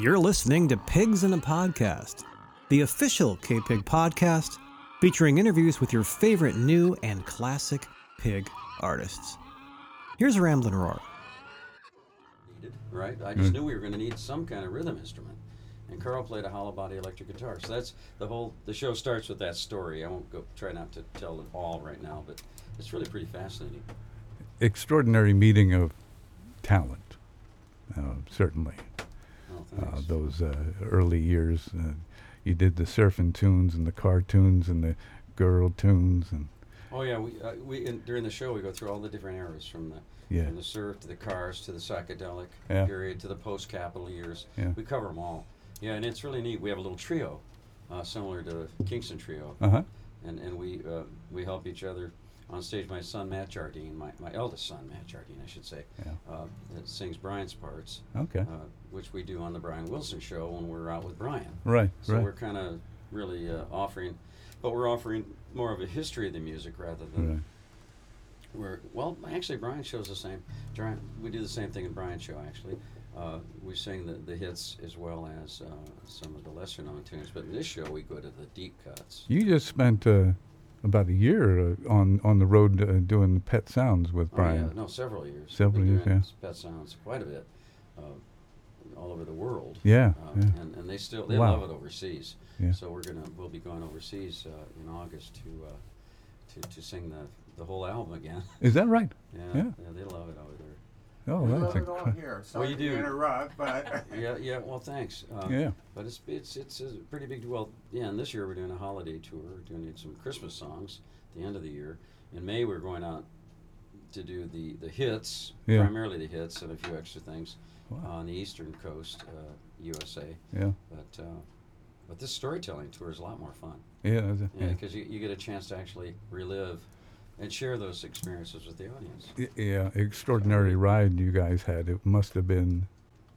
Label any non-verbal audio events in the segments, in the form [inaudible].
You're listening to Pigs in a Podcast, the official K Pig podcast featuring interviews with your favorite new and classic pig artists. Here's a Ramblin' Roar. right? I just knew we were going to need some kind of rhythm instrument. And Carl played a hollow body electric guitar. So that's the whole, the show starts with that story. I won't go, try not to tell it all right now, but it's really pretty fascinating. Extraordinary meeting of talent, uh, certainly. Uh, those uh, early years, uh, you did the surfing tunes and the cartoons and the girl tunes and oh yeah, we, uh, we in, during the show we go through all the different eras from the Yeah. from the surf to the cars to the psychedelic Yeah. period to the post-Capitol years. Yeah. We cover them all. Yeah, and it's really neat. We have a little trio, uh, similar to Kingston Trio. uh huh. and and we uh, we help each other on stage. My son Matt Jardine, my, my eldest son Matt Jardine, I should say, Yeah. uh, that sings Brian's parts, Okay. uh, which we do on the Brian Wilson show when we're out with Brian. right. So right. we're kind of really uh, offering, but we're offering more of a history of the music rather than Right. we're well. Actually, Brian shows the same. We do the same thing in Brian's show. Actually, uh, we sing the, the hits as well as uh, some of the lesser known tunes. But in this show, we go to the deep cuts. You just spent uh, about a year uh, on on the road uh, doing Pet Sounds with Brian. Oh, yeah. No, several years. Several years, yeah. Pet Sounds quite a bit, uh, all over the world. Yeah, Uh, yeah. And, and they still they Wow. love it overseas. Yeah. So we're gonna we'll be going overseas uh, in August to uh, to to sing the the whole album again. Is that right? [laughs] yeah, Yeah. they love it over there. Oh, We that's love it all incredible. here. Sorry you to do. interrupt, but [laughs] Yeah, yeah. Well, thanks. Uh, Yeah. But it's it's it's a pretty big. Well, yeah. And this year we're doing a holiday tour. We're doing some Christmas songs at the end of the year. In May we're going out to do the the hits, Yeah. primarily the hits, and a few extra things Wow. on the eastern coast, uh, USA. Yeah. But uh, but this storytelling tour is a lot more fun. Yeah. is it? Yeah, Yeah. because you, you get a chance to actually relive and share those experiences with the audience. Y- Yeah, extraordinary ride you guys had. It must have been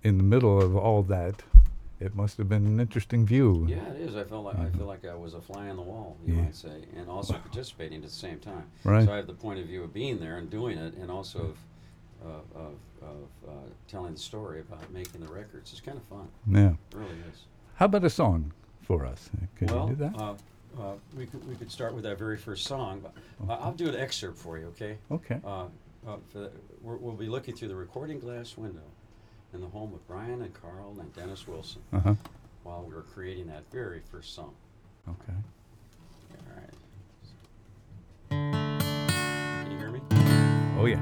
in the middle of all that. It must have been an interesting view. Yeah, it is. I felt like I Mhm. feel like I was a fly on the wall, you Yeah. might say, and also participating at the same time. Right. So I have the point of view of being there and doing it, and also of of, of, of uh, telling the story about making the records. It's kind of fun. Yeah. It really is. How about a song for us? Can well, you do that? Uh, uh, we could we could start with that very first song. But uh, I'll do an excerpt for you, okay? okay. Uh, uh, for the, we're, we'll be looking through the recording glass window in the home of Brian and Carl and Dennis Wilson Uh huh. while we were creating that very first song. Okay. All right. Can you hear me? Oh yeah.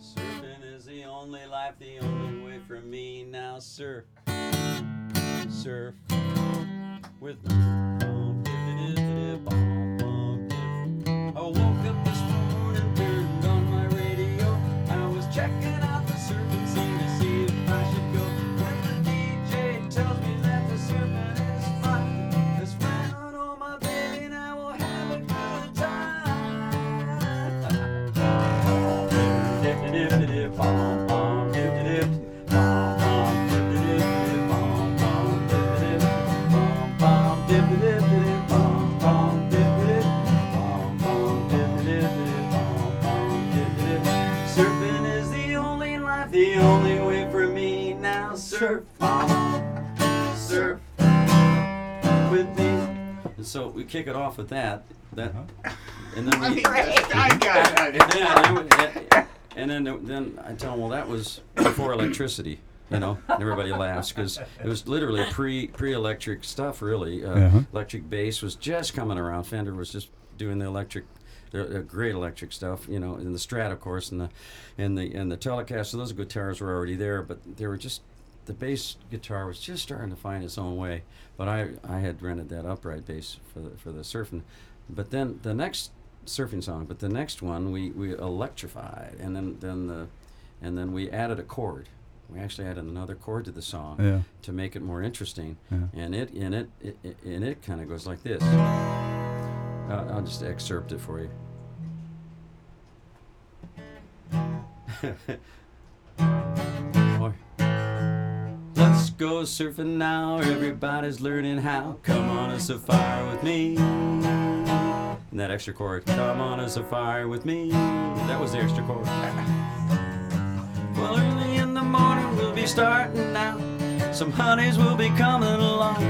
Surfing is the only life, the only way for me now. Surf, surf with me. Surf, bum, surf with me. And so we kick it off with that. That, [laughs] and then I we. mean, I got it. Yeah, and then, and then, then I tell them, well, that was before electricity, you know. And everybody laughs because it was literally pre pre electric stuff. Really, uh, Uh-huh. electric bass was just coming around. Fender was just doing the electric, the great electric stuff, you know, and the Strat, of course, and the and the and the Telecaster. So those guitars were already there, but they were just the bass guitar was just starting to find its own way. But I I had rented that upright bass for the for the surfing. But then the next surfing song, but the next one we, we electrified, and then then the and then we added a chord. We actually added another chord to the song Yeah. to make it more interesting, Yeah. and it in it, it, it and it kind of goes like this. Uh, I'll just excerpt it for you. [laughs] Go surfing now. Everybody's learning how. Come on a safari with me. And that extra chord. Come on a safari with me. That was the extra chord. [laughs] Well, early in the morning we'll be starting now. Some honeys will be coming along.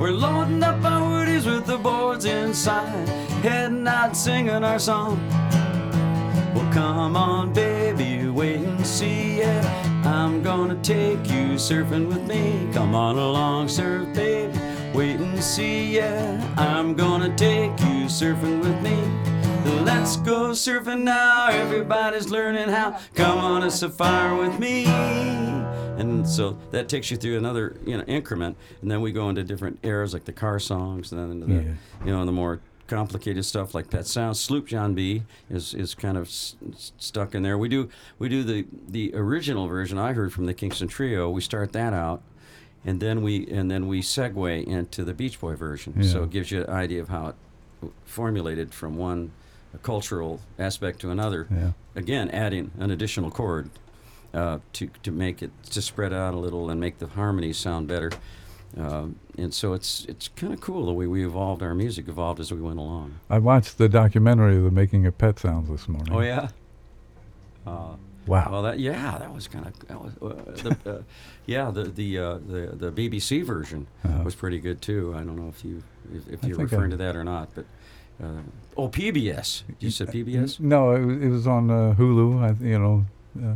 We're loading up our woodies with the boards inside, heading out singing our song. Well, come on, baby, wait and see. Yeah, I'm gonna take you surfing with me. Come on along, surf, baby, wait and see. Yeah, I'm gonna take you surfing with me. Let's go surfing now. Everybody's learning how. Come on a safari with me. And so that takes you through another you know increment, and then we go into different eras like the car songs, and then into the Yeah. you know the more complicated stuff like Pet Sounds. Sloop John B is is kind of s- stuck in there. We do we do the the original version I heard from the Kingston Trio. We start that out, and then we and then we segue into the Beach Boy version. So it gives you an idea of how it formulated from one cultural aspect to another. Yeah. Again, adding an additional chord uh, to to make it to spread out a little and make the harmonies sound better. Um, and so it's it's kind of cool the way we evolved our music evolved as we went along. I watched the documentary of the making of Pet Sounds this morning. Oh yeah. Uh, Wow. well, that yeah, that was kind of uh, the, uh, [laughs] yeah the the, uh, the the BBC version Uh-huh. was pretty good too. I don't know if you if, if you're think I- referring to that or not, but uh, oh PBS. You said PBS. No, it, it was on uh, Hulu. I, you know, uh,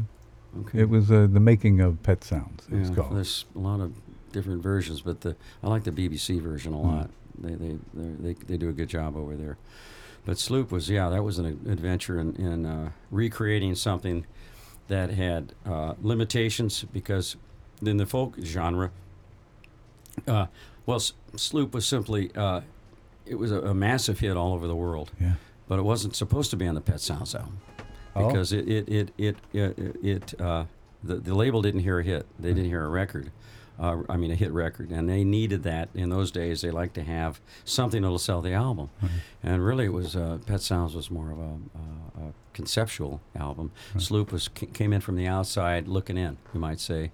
Okay. it was uh, the making of Pet Sounds. It was Yeah, called. there's a lot of different versions, but the I like the BBC version a Hmm. lot. They they they're- they they do a good job over there. But Sloop was yeah, that was an adventure in, in uh, recreating something that had uh, limitations because in the folk genre, uh, well, S- Sloop was simply uh, it was a, a massive hit all over the world, Yeah. but it wasn't supposed to be on the Pet Sounds album Oh. because it it it it it, it uh, the the label didn't hear a hit. They didn't hear a record. Uh, I mean, a hit record, and they needed that in those days. They liked to have something that'll sell the album, and really, it was uh, Pet Sounds was more of a, uh, a conceptual album. Sloop was ca- came in from the outside, looking in, you might say.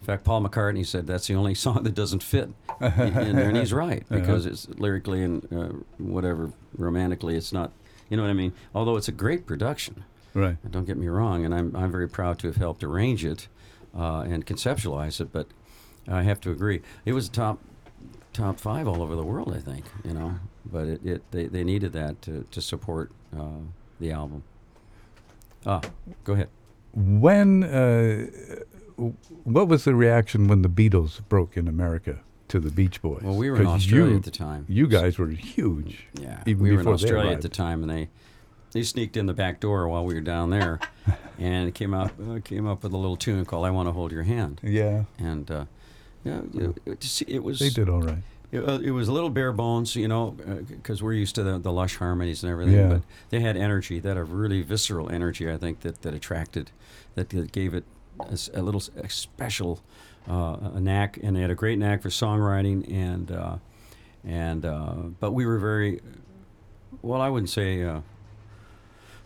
In fact, Paul McCartney said that's the only [laughs] song that doesn't fit in there, and he's right [laughs] because it's lyrically and uh, whatever romantically, it's not. You know what I mean? Although it's a great production. Right. Don't get me wrong, and I'm, I'm very proud to have helped arrange it uh, and conceptualize it. But I have to agree, it was top top five all over the world. I think you know, but it, it they, they needed that to, to support uh, the album. Ah, go ahead. When, uh, what was the reaction when the Beatles broke in America to the Beach Boys? Well, we were in Australia you, at the time. You guys were huge. Yeah, even we were in Australia at the time, and they they sneaked in the back door while we were down there, [laughs] and came out uh, came up with a little tune called "I Want to Hold Your Hand." Yeah, And uh, yeah, it, it, was they did all right. It, uh, it was a little bare bones, you know, because we're used to the, the lush harmonies and everything. Yeah. But they had energy, that a really visceral energy, I think, that, that attracted, that, that gave it a little s- a special uh, a knack, and they had a great knack for songwriting. And uh, and uh, but we were very, well, I wouldn't say, uh,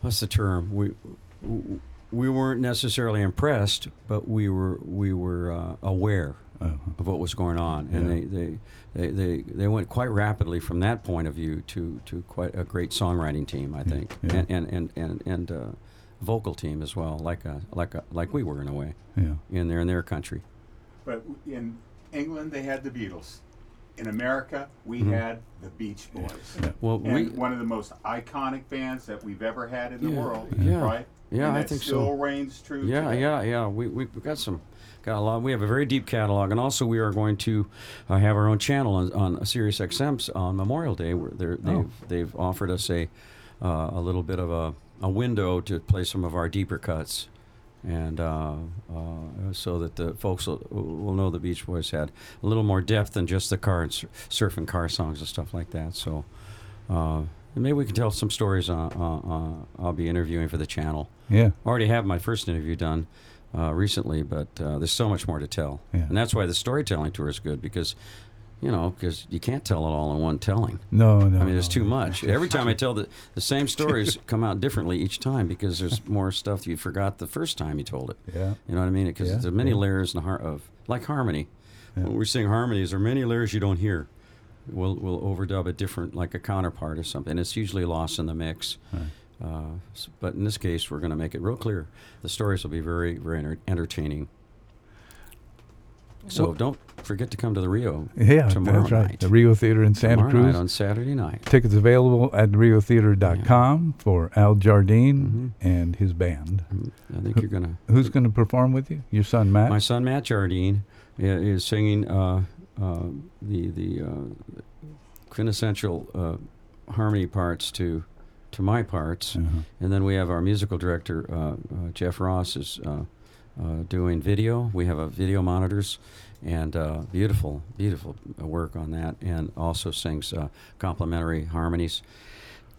what's the term? We w- we weren't necessarily impressed, but we were we were uh, aware Uh-huh. Of what was going on, and Yeah. they, they, they, they, they went quite rapidly from that point of view to, to quite a great songwriting team, I think, yeah. and and and and, and uh, vocal team as well, like a, like a, like we were in a way Yeah. in their in their country. But in England, they had the Beatles. In America, we Mhm. had the Beach Boys. Yeah. Well, And we one of the most iconic bands that we've ever had in the world, yeah. right? Yeah, and I that think so. still reigns true. Yeah, today. yeah, yeah. We we we've got some got a lot. We have a very deep catalog, and also we are going to uh, have our own channel on, on Sirius XM on Memorial Day. Where they're, they've Oh. they've offered us a uh, a little bit of a, a window to play some of our deeper cuts. And uh, uh, so that the folks will, will know the Beach Boys had a little more depth than just the car and sur- surfing car songs and stuff like that. So uh, maybe we can tell some stories. Uh, uh, uh, I'll be interviewing for the channel Yeah. already have my first interview done uh, recently, but uh, there's so much more to tell, Yeah. and that's why the storytelling tour is good because, you know, because you can't tell it all in one telling. No, no. I mean, there's no. too much. [laughs] Every time I tell the the same stories [laughs] come out differently each time because there's [laughs] more stuff you forgot the first time you told it. Yeah. You know what I mean? Because Yeah, there's many yeah. layers in the heart of like harmony. Yeah. When we sing harmonies, there are many layers you don't hear. We'll we'll overdub a different, like a counterpart or something. It's usually lost in the mix. Right. Uh, but in this case, we're going to make it real clear. The stories will be very, very enter- entertaining. So don't forget to come to the Rio Yeah, tomorrow that's right. night. The Rio Theater in Santa tomorrow Cruz. night on Saturday night. Tickets available at riotheater.com for Al Jardine Mm-hmm. and his band. Mm, I think you're gonna. Who's going to perform with you? Your son Matt. My son Matt Jardine is singing uh, uh, the the uh, quintessential uh, harmony parts to to my parts, Uh-huh. and then we have our musical director uh, uh, Jeff Ross is uh, uh, doing video. We have a video monitors and uh, beautiful beautiful work on that, and also sings uh, complementary harmonies.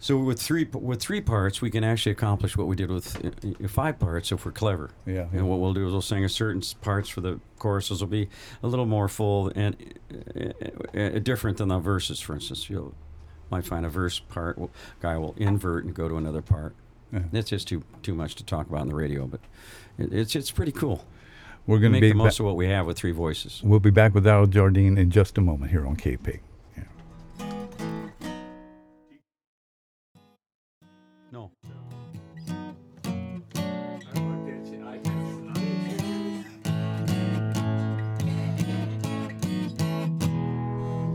So with three with three parts, we can actually accomplish what we did with uh, uh, five parts if we're clever. Yeah, yeah. And what we'll do is we'll sing a certain parts for the choruses will be a little more full and uh, uh, different than the verses. For instance, you might find a verse part guy will invert and go to another part. Yeah. That's just too too much to talk about on the radio, but it, it's it's pretty cool. We're going to Make be the ba- most of what we have with three voices. We'll be back with Al Jardine in just a moment here on KPIG. Yeah.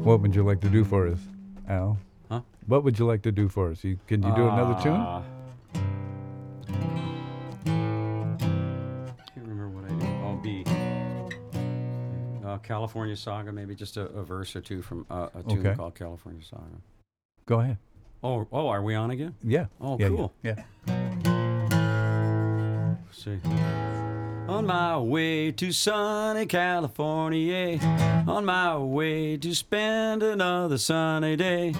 What would you like to do for us, Al? Huh? What would you like to do for us? You, can you do another tune? Uh, Can't remember what I do. Oh, B. Uh, California Saga, maybe just a, a verse or two from uh, a tune Okay. called California Saga. Go ahead. Oh, oh, are we on again? Yeah. Oh, yeah, cool. Yeah. Let's see. On my way to sunny California, on my way to spend another sunny day.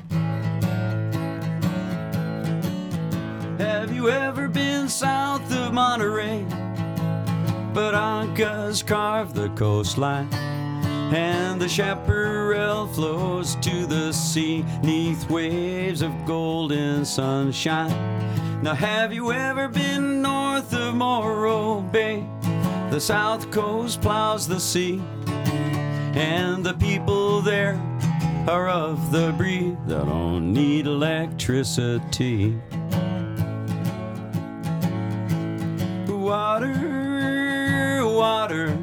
Have you ever been south of Monterey? But Barranca's carved the coastline, and the chaparral flows to the sea neath waves of golden sunshine. Now, have you ever been north of Morro Bay? The south coast plows the sea, and the people there are of the breed that don't need electricity. Water, water,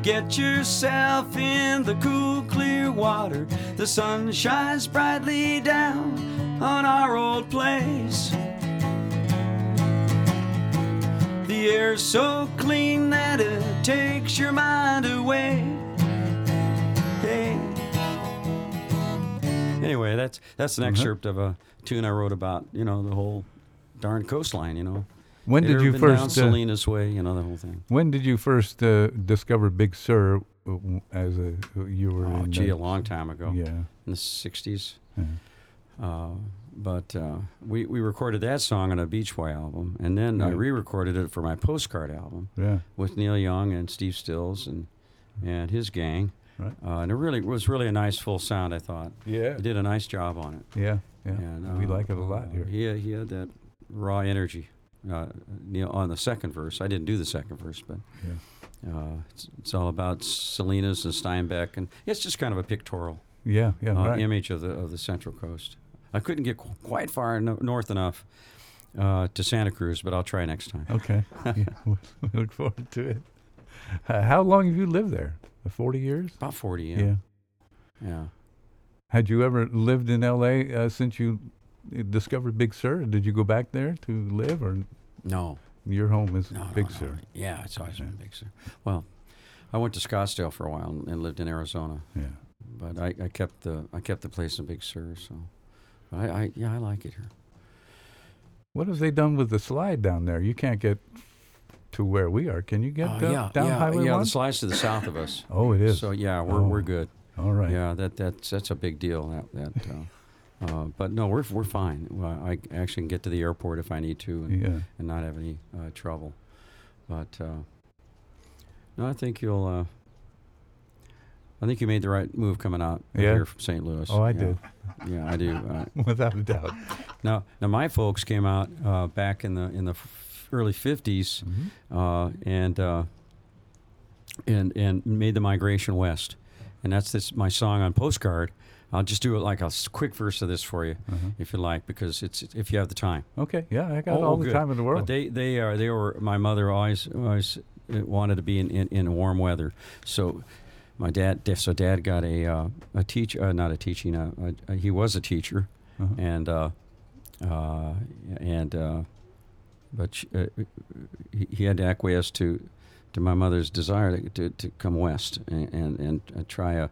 get yourself in the cool, clear water. The sun shines brightly down on our old place. The air's so clean that it takes your mind away. Hey. Anyway, that's that's an excerpt of a tune I wrote about, you know, the whole darn coastline, you know. When did you been down first? Uh, Salinas Way, you know, the whole thing. when did you first uh, discover Big Sur uh, as a you were? Oh, gee, a long time ago. Yeah. in the 60s. yeah. Uh, but uh, we, we recorded that song on a Beach Boy album, and then I re recorded it for my postcard album Yeah. with Neil Young and Steve Stills and, and his gang. Right. Uh, and it really was really a nice full sound, I thought. Yeah. He did a nice job on it. Yeah. Yeah. And, we uh, like it a lot here. He, he had that raw energy. Uh, Neil on the second verse. I didn't do the second verse, but Yeah. uh, it's, it's all about Salinas and Steinbeck, and it's just kind of a pictorial Yeah. Yeah. uh, right. image of the of the Central Coast. I couldn't get qu- quite far no- north enough uh, to Santa Cruz, but I'll try next time. Okay. [laughs] yeah, we look forward to it. Uh, how long have you lived there? Uh, Forty years. About forty, yeah. yeah. yeah. Had you ever lived in L.A. Uh, since you uh, discovered Big Sur? Did you go back there to live, or No, your home is no, no, Big no. Sur? Yeah, it's always been Big Sur. Well, I went to Scottsdale for a while and, and lived in Arizona, Yeah. but I, I kept the I kept the place in Big Sur. So, I, I yeah, I like it here. What have they done with the slide down there? You can't get to where we are. Can you get Oh, down, yeah, down yeah, Highway yeah. One? The slide's to the south of us. [laughs] oh, it is. So yeah, we're Oh. we're good. All right. Yeah, that that's that's a big deal. That that. Uh, [laughs] uh, but no, we're we're fine. Well, I actually can get to the airport if I need to, and, Yeah. and not have any uh, trouble. But uh, no, I think you'll. I think you made the right move coming out Yeah? here from St. Louis. Oh, I yeah. did. Yeah, I do. Uh, [laughs] Without a doubt. now, now my folks came out uh, back in the in the f- early '50s, Mm-hmm. uh, and uh, and and made the migration west, and that's this my song on postcard. I'll just do it like a quick verse of this for you, Uh-huh. if you like, because it's if you have the time. Okay. Yeah, I got Oh, all the time in the world. But they they are they were my mother always always uh, wanted to be in, in, in warm weather. So my dad, so dad got a uh, a teach, uh, not a teaching. Uh, uh, he was a teacher, Uh-huh. and uh, uh, and uh, but sh- uh, he, he had to acquiesce to to my mother's desire to, to, to come west and and, and uh, try a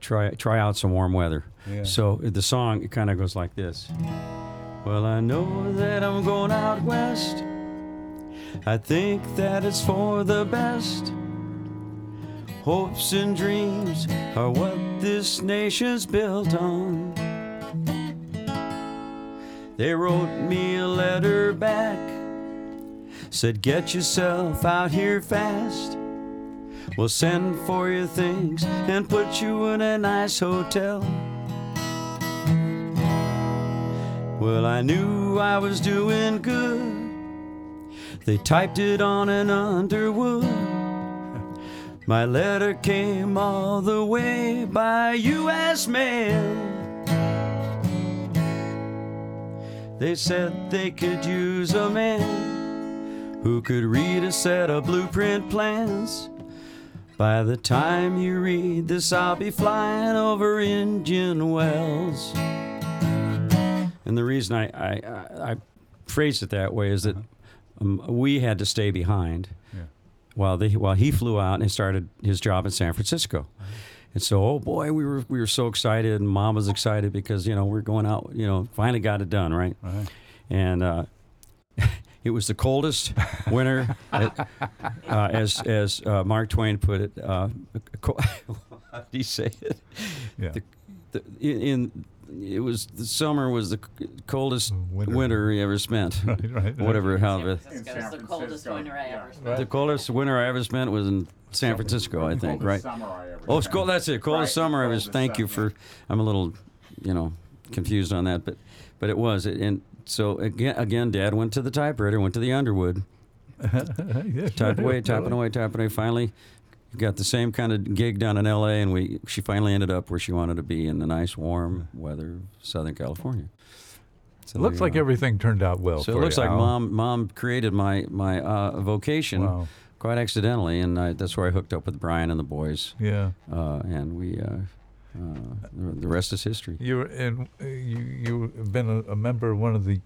try try out some warm weather. Yeah. So the song it kind of goes like this. Well, I know that I'm going out west. I think that it's for the best. Hopes and dreams are what this nation's built on. They wrote me a letter back, said, Get yourself out here fast. We'll send for your things and put you in a nice hotel. Well, I knew I was doing good. They typed it on an Underwood. My letter came all the way by U.S. mail. They said they could use a man who could read a set of blueprint plans. By the time you read this, I'll be flying over Indian Wells. And the reason I, I, I, I phrased it that way is that um, we had to stay behind Yeah. While they, while he flew out and started his job in San Francisco. And so, oh boy, we were we were so excited, and Mom was excited because you know we're going out, you know, finally got it done, right? Right. And uh, [laughs] it was the coldest winter, uh, as as uh, Mark Twain put it. Uh, [laughs] how did he say it? Yeah. The, the, in, in it was the summer was the coldest Winter. winter, he ever spent. Right, [laughs] right, right. Whatever, how the, In Francisco San the coldest winter I yeah. ever spent. the coldest winter I ever spent was in San Francisco, I think, Coldest right? Summer I ever Oh, it's cold. That's it. Coldest Right, summer. I was. coldest Thank you for. I'm a little, you know, confused on that, but, but it was. And so again, again, Dad went to the typewriter, went to the Underwood, [laughs] yes, typed right, away, typing really. away, typing away. Finally, got the same kind of gig down in L.A. And we, she finally ended up where she wanted to be in the nice, warm weather of Southern California. So Looks like you are. everything turned out well. So it looks you, like Al. mom, mom created my my uh, vocation Wow. quite accidentally, and I, that's where I hooked up with Brian and the boys Yeah. uh, and we uh, uh, the rest is history. You're and uh, you you've been a, a member of one of the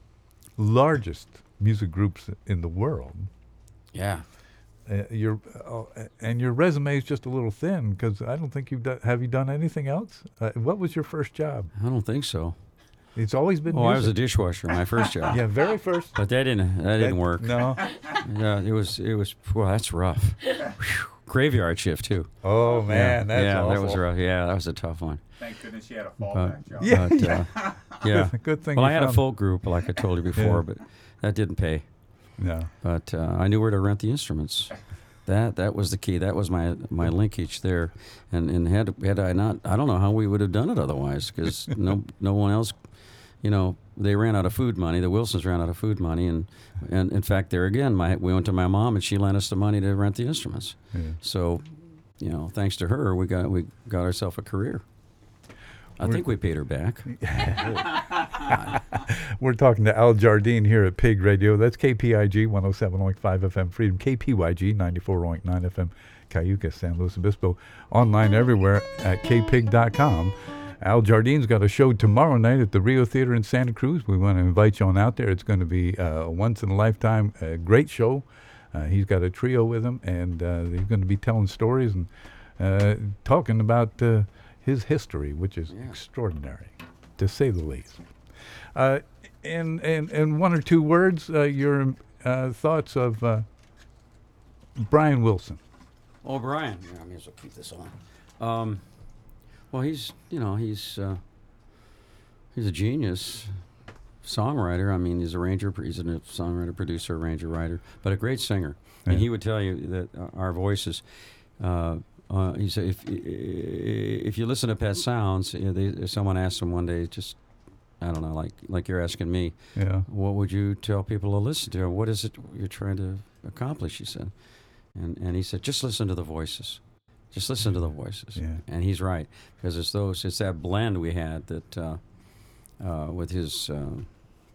largest music groups in the world. Yeah, Uh, your uh, and your resume is just a little thin because I don't think you've done. Have you done anything else? Uh, what was your first job? I don't think so. It's always been. Oh, I was a dishwasher, my first [laughs] job. yeah, very first. But that didn't that didn't work. No. Yeah, it was it was well, that's rough. Whew. [laughs] Graveyard shift too. Oh man, that's yeah, awful. that was rough. Yeah, that was a tough one. Thank goodness you had a But, fallback job. Yeah, but, yeah. uh, yeah. Good, [laughs] good thing. Well, you I had a found- folk group, like I told you before, Yeah. but that didn't pay. No. But uh, I knew where to rent the instruments. That that was the key. That was my my linkage there, and and had had I not, I don't know how we would have done it otherwise, because [laughs] no no one else, you know, they ran out of food money. The Wilsons ran out of food money, and and in fact, there again, my we went to my mom, and she lent us the money to rent the instruments. Yeah. So, you know, thanks to her, we got we got ourselves a career. I We're- think we paid her back. [laughs] [laughs] We're talking to Al Jardine here at Pig Radio. That's KPIG 107.5 FM Freedom, KPYG 94.9 FM Cayucos, San Luis Obispo. Online everywhere at kpig.com. Al Jardine's got a show tomorrow night at the Rio Theater in Santa Cruz. We want to invite you on out there. It's going to be uh, a once in a lifetime uh, great show. Uh, he's got a trio with him, and uh, he's going to be telling stories and uh, talking about uh, his history, which is Yeah. extraordinary, to say the least. Uh, in, in, in one or two words, uh, your uh, thoughts of uh, Brian Wilson. Oh, Brian. Yeah, I may as well keep this on. Um, well, he's you know he's uh, he's a genius songwriter. I mean, he's a ranger. He's a songwriter, producer, arranger, writer, but a great singer. And he would tell you that our voices. Uh, uh, he said, if if you listen to Pet Sounds, you know, they, someone asked him one day, just I don't know, like like you're asking me, Yeah. what would you tell people to listen to? What is it you're trying to accomplish? He said, and and he said, just listen to the voices, just listen to the voices. Yeah. And he's right because it's those it's that blend we had that uh, uh, with his uh,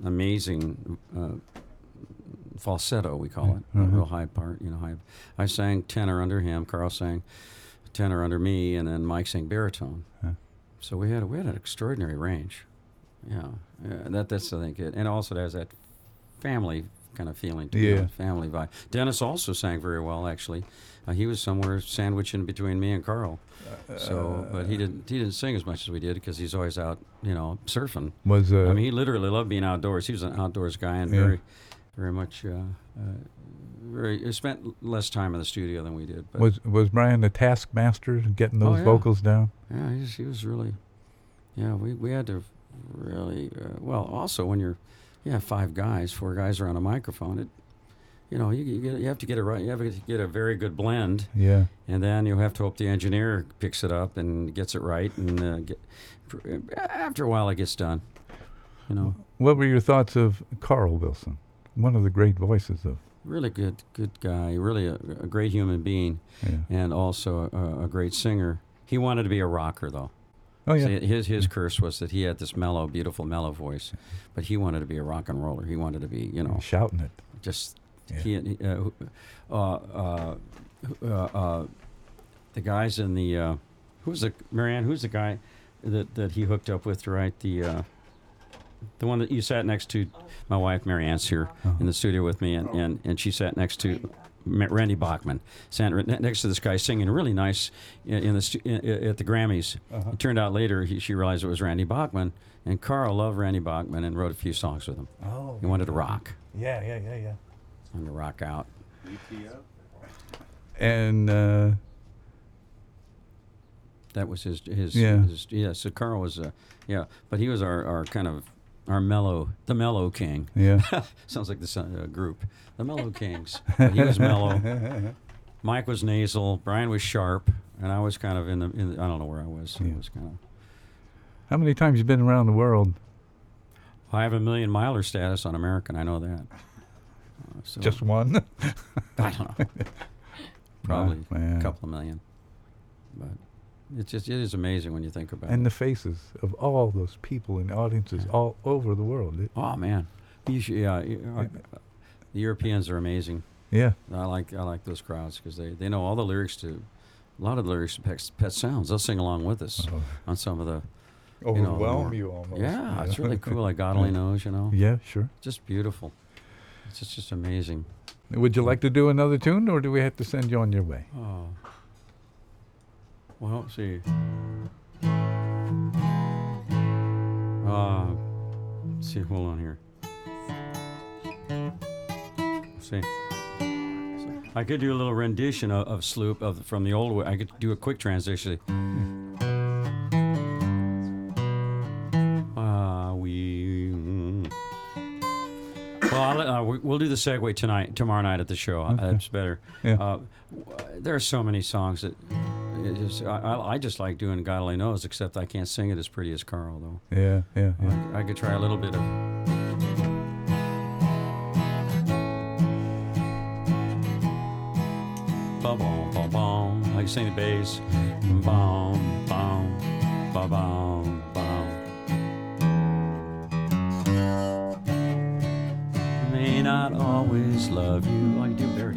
amazing uh, falsetto, we call it, a real high part. You know, high. I sang tenor under him. Carl sang tenor under me, and then Mike sang baritone. So we had we had an extraordinary range. Yeah, yeah that that's I think it, and also it has that family kind of feeling to Yeah. it, family vibe. Dennis also sang very well, actually. Uh, he was somewhere sandwiching between me and Carl. So, but he didn't he didn't sing as much as we did because he's always out, you know, surfing. Was uh, I mean, he literally loved being outdoors. He was an outdoors guy and Yeah. very, very much, uh, uh, very. He spent less time in the studio than we did. But was was Brian the taskmaster getting Oh, those yeah. vocals down? yeah, he was, he was really, yeah. We we had to really uh, well. Also, when you're, you have five guys, four guys are on a microphone. It, you know, you you, get, you have to get it right. You have to get a very good blend, Yeah. and then you have to hope the engineer picks it up and gets it right. And uh, get, after a while, it gets done. You know. What were your thoughts of Carl Wilson, one of the great voices of? really good good guy really a, a great human being Yeah. and also a, a great singer he wanted to be a rocker though Oh yeah. See, his his curse was that he had this mellow beautiful mellow voice but he wanted to be a rock and roller he wanted to be you know Shouting it. just Yeah. he, he uh, uh, uh, uh, uh, the guys in the uh, who's the Marianne who's the guy that that he hooked up with to write the uh, the one that you sat next to my wife Marianne's here in the studio with me and, and, and she sat next to Ma- Randy Bachman sat re- next to this guy singing really nice in, in the stu- in, at the Grammys it turned out later he, she realized it was Randy Bachman and Carl loved Randy Bachman and wrote a few songs with him Oh. he wanted to rock Yeah, yeah, yeah, yeah. wanted to rock out ETO? And uh, That was his his Yeah. his yeah. So Carl was uh, yeah, but he was our, our kind of our mellow the mellow king. yeah. [laughs] Sounds like the uh, group, the Mellow Kings. But he was mellow. [laughs] Mike was nasal. Brian was sharp, and I was kind of in the, in the I don't know where I was. Yeah. I was kind of. How many times you been around the world? I have a million miler status on American. I know that. Uh, so Just one? I don't know. [laughs] Probably man. a couple of million, but it's just it is amazing when you think about it. and the faces of all those people in audiences all over the world. It- Oh man, you should, yeah, uh, the Europeans are amazing. yeah. I like I like those crowds because they, they know all the lyrics to a lot of the lyrics to Pet, Pet Sounds. They'll sing along with us Oh. on some of the know, Overwhelm more- you almost. yeah. It's really cool. Like [laughs] God only knows, you know, Yeah, sure. just beautiful. It's just, just amazing. Would you like to do another tune, or do we have to send you on your way? Oh, well, let's see. Uh, let's see. Hold on here. Let's see. I could do a little rendition of, of Sloop of from the old way. I could do a quick transition. Ah, we. mm. Well, I'll, uh, we- we'll do the segue tonight, tomorrow night at the show. Uh, That's better. Yeah. Uh, there are so many songs that just, I, I just like doing God only knows. Except I can't sing it as pretty as Carl, though. Yeah, yeah, yeah. I, I could try a little bit of. Bum bum bum bum. I can sing the bass. Bum bum bum bum bum. I may not always love you. I can do Barry.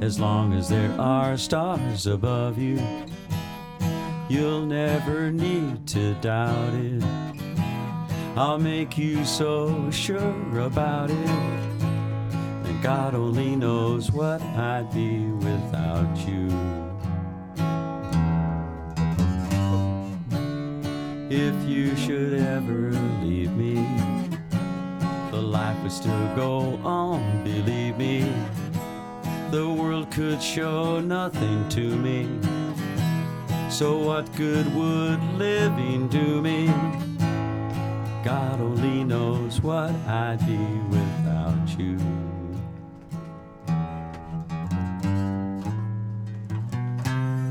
As long as there are stars above you, you'll never need to doubt it. I'll make you so sure about it. And God only knows what I'd be without you. If you should ever leave me, the life would still go on, believe me. The world could show nothing to me. So, what good would living do me? God only knows what I'd be without you.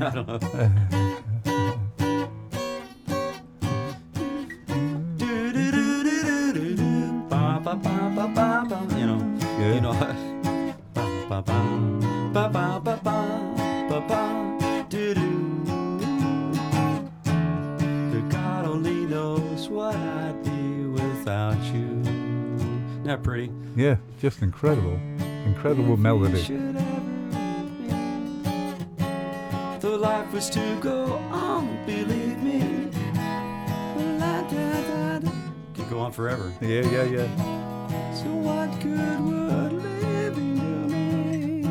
[laughs] I don't know. Ba, ba, do-do. God only knows what I'd be without you. that pretty? Yeah, just incredible, incredible melody. Should ever The life was to go on, believe me. La, da, da, da. Could go on forever. Yeah, yeah, yeah. So what good would living do me?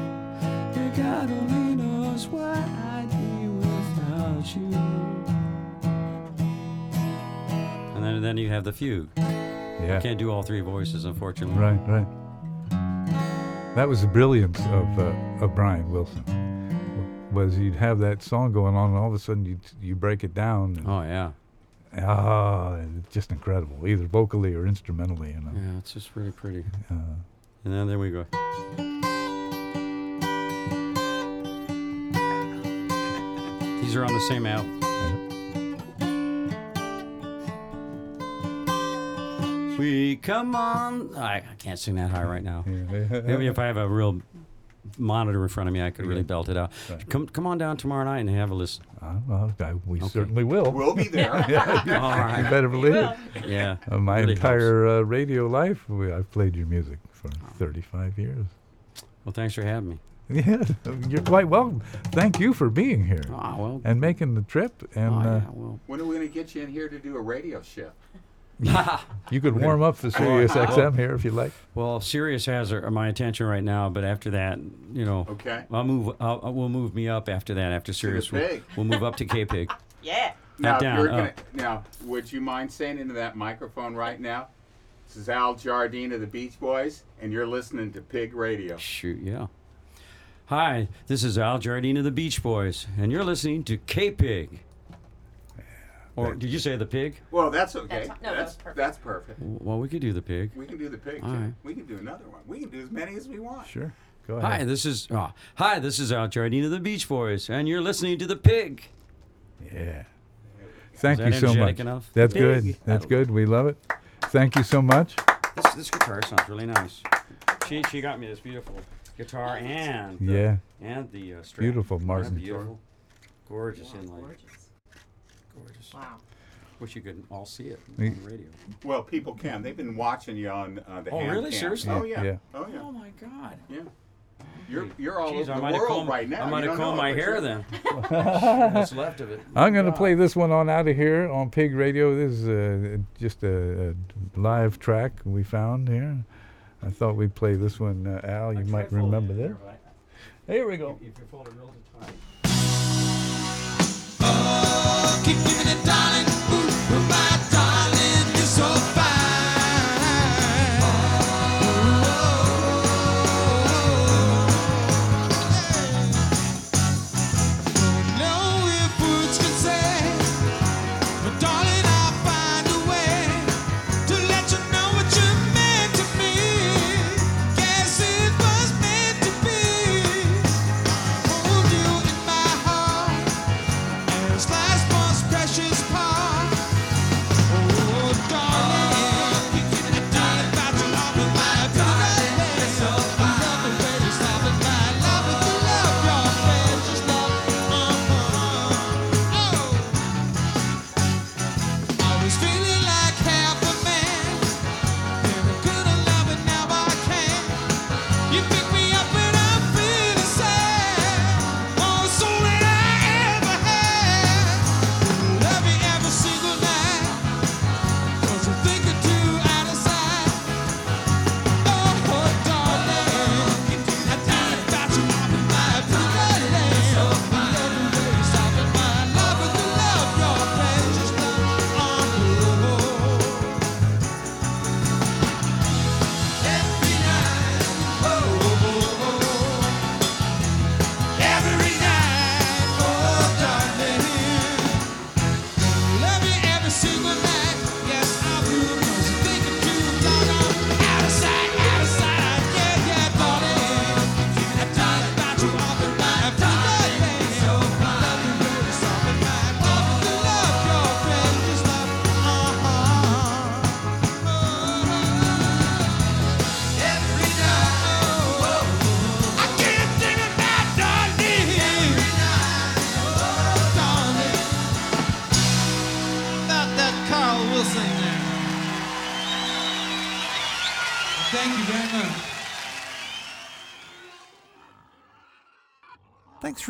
God only knows what I'd be without you. And then, then you have the fugue. Yeah. Can't do all three voices, unfortunately. Right, right. That was the brilliance of uh, of Brian Wilson. Was you'd have that song going on, and all of a sudden you you break it down. And, Oh yeah, ah, it's just incredible, either vocally or instrumentally. You know. yeah, it's just really pretty. Uh, And then there we go. These are on the same album. We come on. I, I can't sing that high right now. Maybe if I have a real monitor in front of me, I could really belt it out. Right. Come, come on down tomorrow night and have a listen. Uh, well, I, we Okay. certainly will. We'll be there. [laughs] [laughs] All You right. better believe it. Yeah. Uh, my really entire uh, radio life, we, I've played your music for Oh. 35 years. Well, thanks for having me. [laughs] Yeah, you're quite welcome. Thank you for being here Ah, well. and making the trip. And oh, uh, yeah, well. when are we going to get you in here to do a radio shift? [laughs] you could [laughs] warm up the Sirius XM here if you like. Well, Sirius has uh, my attention right now, but after that, you know, Okay. I'll move. I'll, I will move me up after that. After Sirius, we'll, we'll move up to K Pig. Yeah. Now, down, you're gonna, now, would you mind saying into that microphone right now? This is Al Jardine of the Beach Boys, and you're listening to Pig Radio. Shoot, yeah. Hi, this is Al Jardine of the Beach Boys, and you're listening to K Pig. Or did you say the pig? Well, that's okay. That's- no, that's that's perfect. that's perfect. Well, we could do the pig. We can do the pig. All too. right. We can do another one. We can do as many as we want. Sure. Go ahead. Hi, ahead. this is oh, hi, this is Al Jardine of the Beach Boys, and you're listening to the pig. Yeah. Thank you so much. enough? That's Pig. good. That's good. We love it. Thank you so much. This this guitar sounds really nice. She she got me this beautiful guitar and the, Yeah. and the uh, strap. Beautiful Martin. that Beautiful, gorgeous Wow, inlay, gorgeous. gorgeous. Wow. Wish you could all see it on the radio. Well, people can. They've been watching you on uh, the Oh, really? cam. Seriously? Oh yeah. Yeah. Oh yeah. Oh my God! Yeah. You're you're all Jeez, I over might the have world combed, right now. I You might have don't know combed my hair you're- then. [laughs] What's left of it? I'm going to play this one on out of here on Pig Radio. This is uh, just a, a live track we found here. I thought we'd play this one, uh, Al. You might remember this. Here we go. If you fold it real tight. Keep giving it, darling.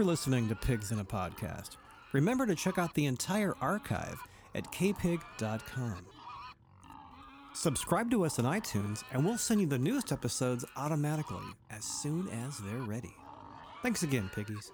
Listening to Pigs in a Podcast. Remember to check out the entire archive at kpig.com. Subscribe to us on iTunes, and we'll send you the newest episodes automatically as soon as they're ready. Thanks again, piggies.